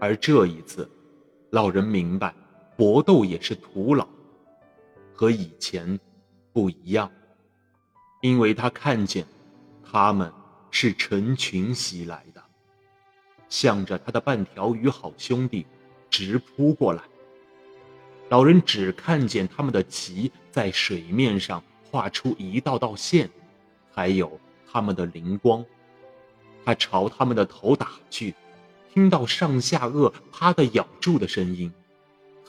而这一次，老人明白，搏斗也是徒劳，和以前不一样，因为他看见他们是成群袭来的，向着他的半条鱼好兄弟直扑过来。老人只看见他们的鳍在水面上画出一道道线，还有他们的灵光。他朝他们的头打去，听到上下颚“啪”的咬住的声音，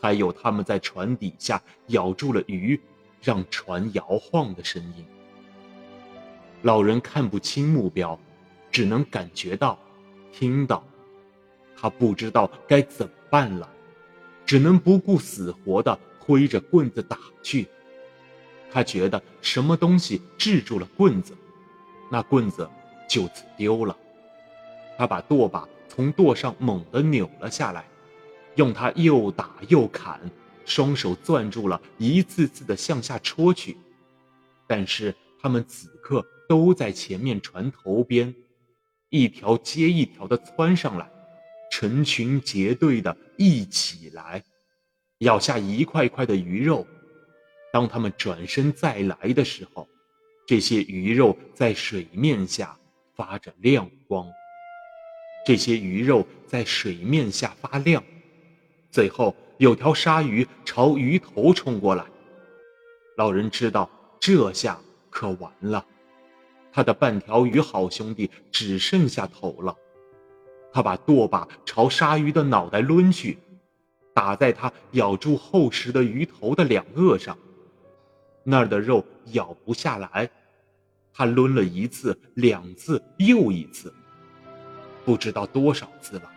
还有他们在船底下咬住了鱼，让船摇晃的声音。老人看不清目标，只能感觉到、听到，他不知道该怎么办了。只能不顾死活的挥着棍子打去。他觉得什么东西制住了棍子，那棍子就此丢了。他把舵把从舵上猛地扭了下来，用它又打又砍，双手攥住了，一次次的向下戳去。但是他们此刻都在前面船头边，一条接一条的窜上来。成群结队的一起来，咬下一块块的鱼肉。当他们转身再来的时候，这些鱼肉在水面下发着亮光。这些鱼肉在水面下发亮。最后有条鲨鱼朝鱼头冲过来。老人知道这下可完了，他的半条鱼好兄弟只剩下头了。他把舵把朝鲨鱼的脑袋抡去，打在它咬住厚实的鱼头的两颚上，那儿的肉咬不下来。他抡了一次、两次、又一次，不知道多少次了。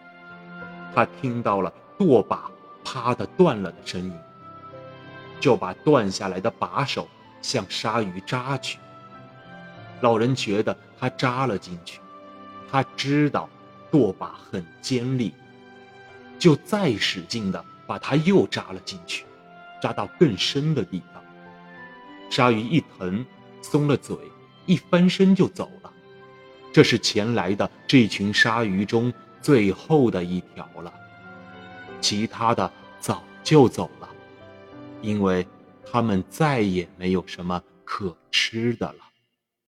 他听到了舵把“啪”的断了的声音，就把断下来的把手向鲨鱼扎去。老人觉得他扎了进去，他知道。舵把很尖利，就再使劲的把它又扎了进去，扎到更深的地方。鲨鱼一疼，松了嘴，一翻身就走了。这是前来的这群鲨鱼中最后的一条了，其他的早就走了，因为它们再也没有什么可吃的了。